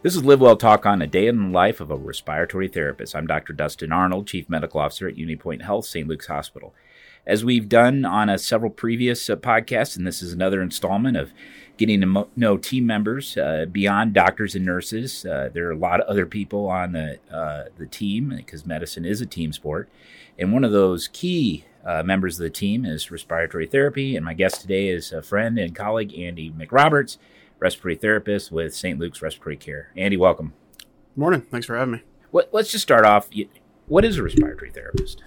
This is Live Well Talk on a day in the life of a respiratory therapist. I'm Dr. Dustin Arnold, Chief Medical Officer at UnityPoint Health, St. Luke's Hospital. As we've done on a several previous uh, podcasts, and this is another installment of getting to mo- know team members uh, beyond doctors and nurses. Uh, there are a lot of other people on the uh, the team because medicine is a team sport, and one of those key uh, members of the team is respiratory therapy. And my guest today is a friend and colleague, Andy McRoberts, respiratory therapist with St. Luke's Respiratory Care. Andy, welcome. Morning. Thanks for having me. What, let's just start off. What is a respiratory therapist?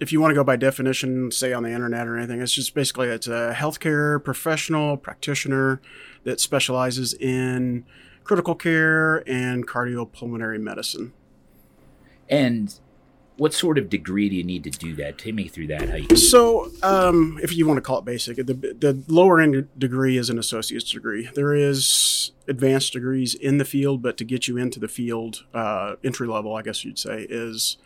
If you want to go by definition, say on the internet or anything, it's just basically it's a healthcare professional practitioner that specializes in critical care and cardiopulmonary medicine. And what sort of degree do you need to do that? Take me through that. How you so, um, if you want to call it basic, the, the lower end degree is an associate's degree. There is advanced degrees in the field, but to get you into the field, uh, entry level, I guess you'd say, is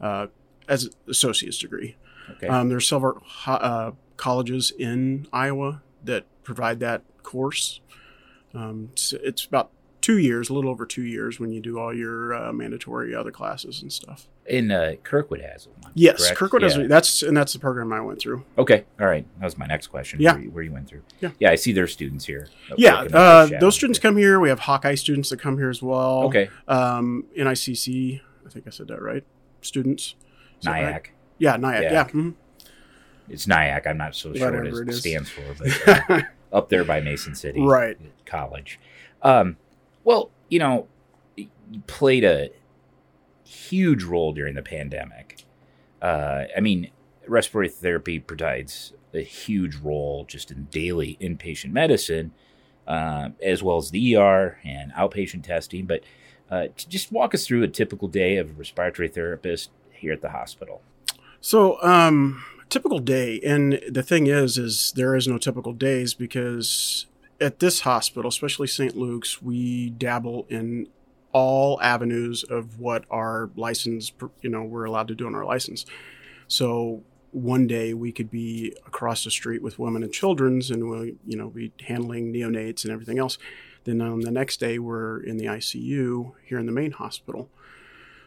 uh, as associate's degree. Okay. Um, there's several uh, colleges in Iowa that provide that course. Um, it's, it's, about two years, a little over two years, when you do all your uh, mandatory other classes and stuff. In uh, Kirkwood has one. Yes, correct? Kirkwood yeah. has. That's and that's the program I went through. Okay, all right. That was my next question. Yeah, where you, where you went through. Yeah, yeah. I see their students here. Yeah, uh, those students come here. We have Hawkeye students that come here as well. Okay. Um, NICC. I think I said that right. Students. NIAC. Right? Yeah, NIAC. Yeah. yeah. Mm-hmm. It's NIAC. I'm not so Whatever sure what it, it stands for, but uh, up there by Mason City, right? College. Um, well, you know, you played a huge role during the pandemic. Uh, I mean, respiratory therapy provides a huge role just in daily inpatient medicine, uh, as well as the ER and outpatient testing. But uh, just walk us through a typical day of a respiratory therapist here at the hospital. So, um, typical day, and the thing is, is there is no typical days because at this hospital, especially St. Luke's, we dabble in all avenues of what our license, you know, we're allowed to do on our license. So one day we could be across the street with women and children's and we'll, you know, be handling neonates and everything else. Then on the next day we're in the ICU here in the main hospital.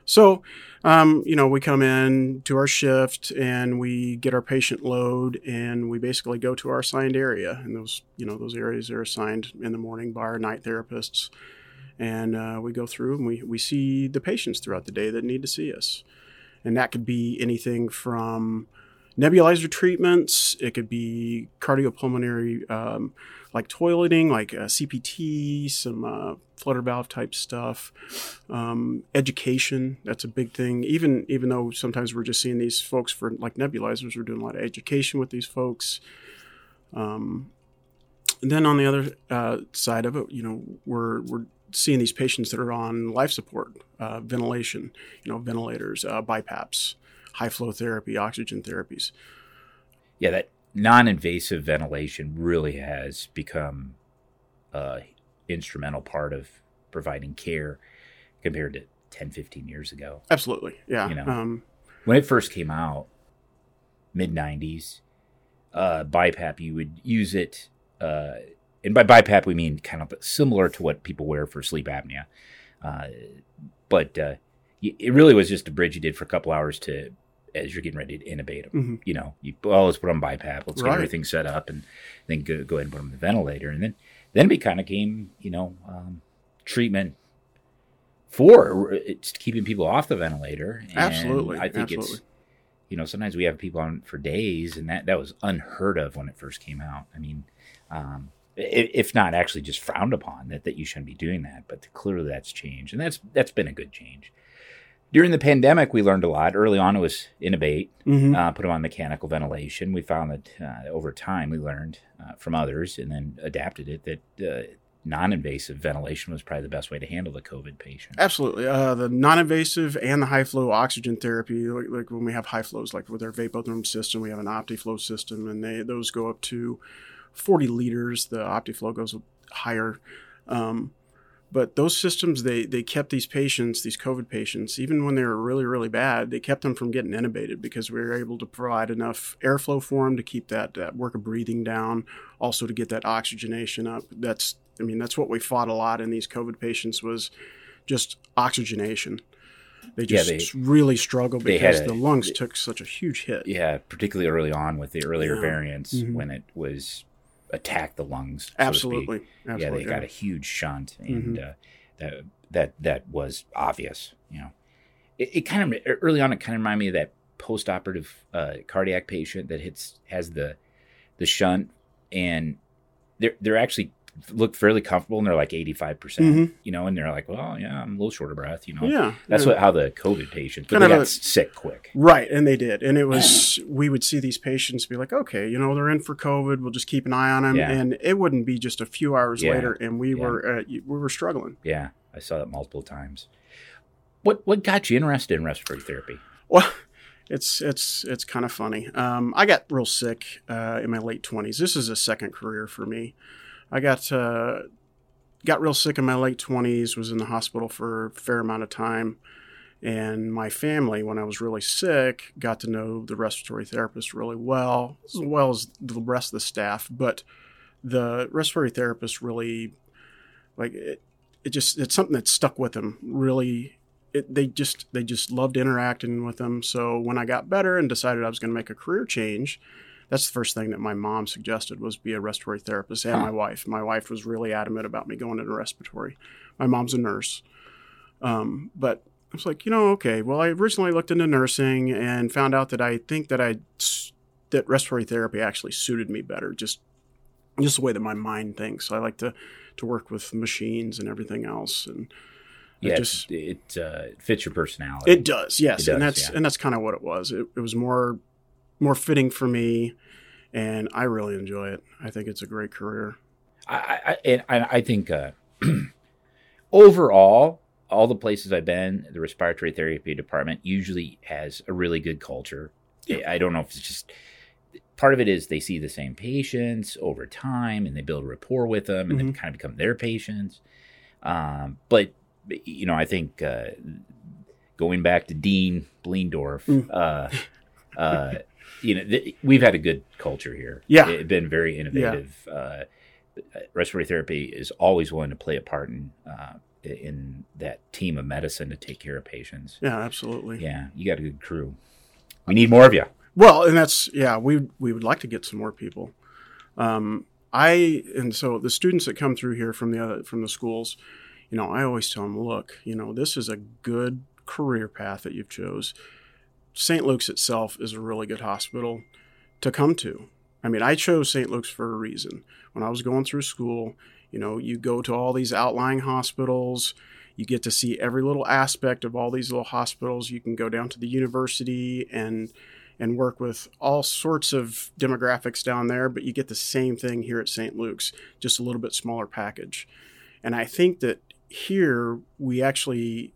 So, um, you know, we come in to our shift and we get our patient load and we basically go to our assigned area. And those, you know, those areas are assigned in the morning by our night therapists. And uh, we go through and we, we see the patients throughout the day that need to see us. And that could be anything from nebulizer treatments. It could be cardiopulmonary um, like toileting like uh, cpt some uh, flutter valve type stuff. Um, education that's a big thing. Even even though sometimes we're just seeing these folks for like nebulizers we're doing a lot of education with these folks. Um, and then on the other uh, side of it you know we're we're seeing these patients that are on life support, uh, ventilation, you know, ventilators, uh, BiPAPs, high flow therapy, oxygen therapies. Yeah, that non-invasive ventilation really has become a instrumental part of providing care compared to 10, 15 years ago. Absolutely, yeah. You know, um, when it first came out, mid 90s, uh, BiPAP, you would use it. Uh, and by BiPAP we mean kind of similar to what people wear for sleep apnea, uh, but uh, it really was just a bridge you did for a couple hours to as you're getting ready to intubate them. Mm-hmm. You know, you well, let's put on BiPAP, let's right. get everything set up, and then go, go ahead and put them in the ventilator, and then then it kind of came, you know, um, treatment for it's keeping people off the ventilator. And Absolutely, I think Absolutely. it's you know sometimes we have people on for days, and that that was unheard of when it first came out. I mean. Um, if not actually just frowned upon that that you shouldn't be doing that but clearly that's changed and that's that's been a good change during the pandemic we learned a lot early on it was intubate mm-hmm. uh, put them on mechanical ventilation we found that uh, over time we learned uh, from others and then adapted it that uh, non-invasive ventilation was probably the best way to handle the covid patient absolutely uh, the non-invasive and the high flow oxygen therapy like, like, when we have high flows like with our vapotherm system we have an optiflow system and they those go up to 40 liters. The OptiFlow goes higher. Um, but those systems, they, they kept these patients, these COVID patients, even when they were really, really bad, they kept them from getting intubated because we were able to provide enough airflow for them to keep that, that work of breathing down, also to get that oxygenation up. That's I mean, that's what we fought a lot in these COVID patients was just oxygenation. They Yeah, just they- really struggled because a- the lungs took such a huge hit. Yeah, particularly early on with the earlier Yeah. variants Mhm. when it was attacked the lungs. so speak. Absolutely. Yeah, Absolutely. they got a huge shunt, and Mhm. uh, that that that was obvious. You know, it, it kind of early on. It kind of reminded me of that post-operative uh, cardiac patient that hits has the the shunt, and they're they're actually look fairly comfortable, and they're like eighty five percent. Mhm. You know, and they're like, well, yeah, I'm a little short of breath. You know, Yeah. that's yeah. what how the COVID patients, but Kind they got a- sick quick. Right, and they did, and it was we would see these patients be like, okay, you know, they're in for COVID. We'll just keep an eye on them, Yeah. and it wouldn't be just a few hours Yeah. later, and we were uh, we were struggling. Yeah, I saw that multiple times. What what got you interested in respiratory therapy? Well, it's it's it's kind of funny. Um, I got real sick uh, in my late twenties. This is a second career for me. I got uh, got real sick in my late twenties. Was in the hospital for a fair amount of time, and my family, when I was really sick, got to know the respiratory therapist really well, as well as the rest of the staff. But the respiratory therapist really, like it, it just it's something that stuck with them. Really it, they just they just loved interacting with them. So when I got better and decided I was going to make a career change, that's the first thing that my mom suggested was be a respiratory therapist, and Huh. my wife. My wife was really adamant about me going into respiratory. My mom's a nurse, um, but I was like, you know, okay. Well, I originally looked into nursing and found out that I think that I that respiratory therapy actually suited me better. Just just the way that my mind thinks. I like to to work with machines and everything else, and Yeah, it just it, uh, fits your personality. it does, yes, It and that's yeah. and that's kind of what it was. It, it was more more fitting for me, and I really enjoy it. I think it's a great career. I, I, and I, think uh, overall, all the places I've been, the respiratory therapy department usually has a really good culture. I don't know if it's just part of it is they see the same patients over time and they build rapport with them and Mhm. they kind of become their patients. Um, but you know, I think uh, going back to Dean Bleendorf, Mm. uh, uh, you know, th- we've had a good culture here. Yeah. it's been very innovative. Uh, respiratory therapy is always willing to play a part in uh, in that team of medicine to take care of patients. Yeah, absolutely. Yeah, you got a good crew. We need more of you. Well, and that's yeah, we we would like to get some more people. Um, I and so the students that come through here from the other from the schools, you know, I always tell them, look, you know, this is a good career path that you've chose. St. Luke's itself is a really good hospital to come to. I mean, I chose St. Luke's for a reason. When I was going through school, you know, you go to all these outlying hospitals, you get to see every little aspect of all these little hospitals. You can go down to the university and and work with all sorts of demographics down there, but you get the same thing here at St. Luke's, just a little bit smaller package. And I think that here we actually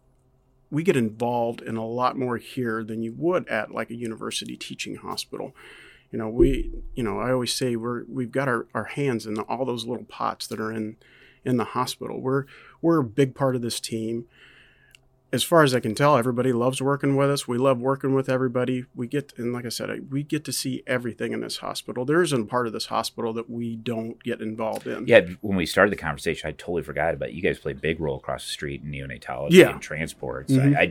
we get involved in a lot more here than you would at like a university teaching hospital. You know, we you know, I always say we're we've got our, our hands in all those little pots that are in in the hospital. We're we're a big part of this team as far as I can tell, everybody loves working with us. We love working with everybody. We get, and like I said, we get to see everything in this hospital. There isn't a part of this hospital that we don't get involved in. Yeah, when we started the conversation, I totally forgot about you guys play a big role across the street in neonatology Yeah. and transports. Mhm. I,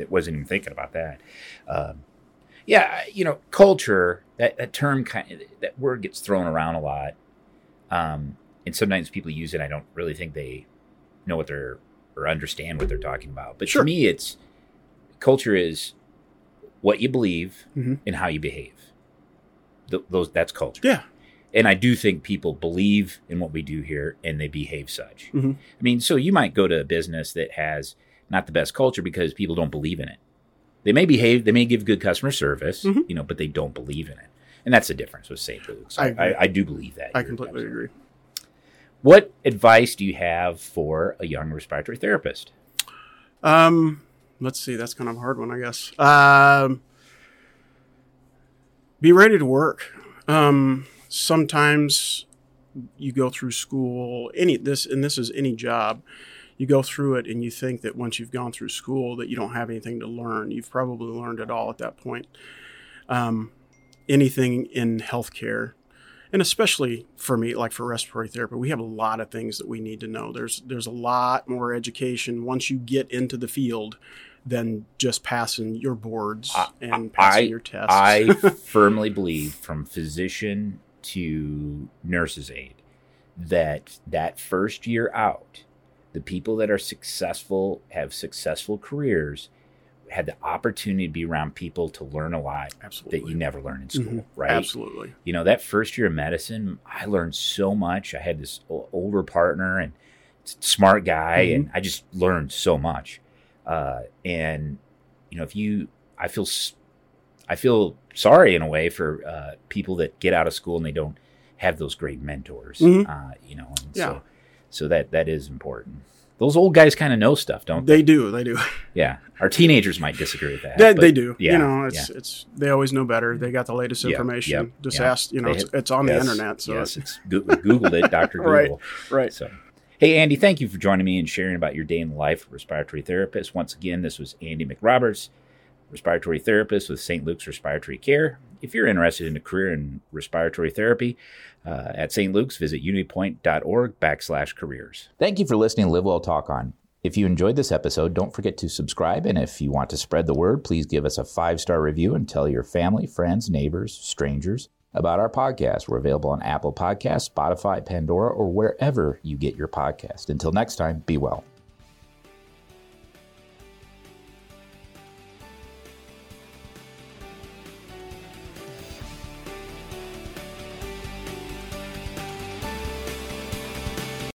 I wasn't even thinking about that. Um, yeah, you know, culture that that term kind of, that word gets thrown around a lot, um, and sometimes people use it. I don't really think they know what they're or understand what they're talking about. But Sure. to me, it's culture is what you believe Mhm. and how you behave. Th- those that's culture Yeah. and I do think people believe in what we do here and they behave such. Mhm. I mean, so you might go to a business that has not the best culture because people don't believe in it. They may behave, they may give good customer service, Mhm. you know, but they don't believe in it. And that's the difference with St. Luke's. I I. I, I do believe that. I completely absolutely. agree. What advice do you have for a young respiratory therapist? Um, let's see. That's kind of a hard one, I guess. Um, be ready to work. Um, sometimes you go through school, any this, and this is any job. You go through it, and you think that once you've gone through school, that you don't have anything to learn. You've probably learned it all at that point. Um, anything in healthcare, and especially for me, like for respiratory therapy, we have a lot of things that we need to know. There's there's a lot more education once you get into the field than just passing your boards and passing I, your tests. I firmly believe, from physician to nurse's aide, that that first year out, the people that are successful have successful careers had the opportunity to be around people to learn a lot Absolutely. that you never learn in school, Mhm. right? Absolutely. You know, that first year of medicine, I learned so much. I had this older partner and smart guy, Mhm. and I just learned so much. Uh, and you know, if you, I feel, I feel sorry in a way for uh, people that get out of school and they don't have those great mentors. Mhm. Uh, you know, and Yeah. so so that that is important. Those old guys kind of know stuff, don't they? They do. They do. Yeah, our teenagers might disagree with that. They, they do. yeah, you know, it's it's they always know better. They got the latest information. yep, Just yep. ask. You know, it's, it's on the internet. So yes, it's Goo- Googled it, Doctor Google. Right. right. So, hey, Andy, thank you for joining me and sharing about your day in the life of a respiratory therapist. Once again, this was Andy McRoberts, respiratory therapist with St. Luke's Respiratory Care. If you're interested in a career in respiratory therapy uh, at St. Luke's, visit unitypoint.org backslash careers. Thank you for listening to Live Well Talk On. If you enjoyed this episode, don't forget to subscribe. And if you want to spread the word, please give us a five star review and tell your family, friends, neighbors, strangers about our podcast. We're available on Apple Podcasts, Spotify, Pandora, or wherever you get your podcast. Until next time, be well.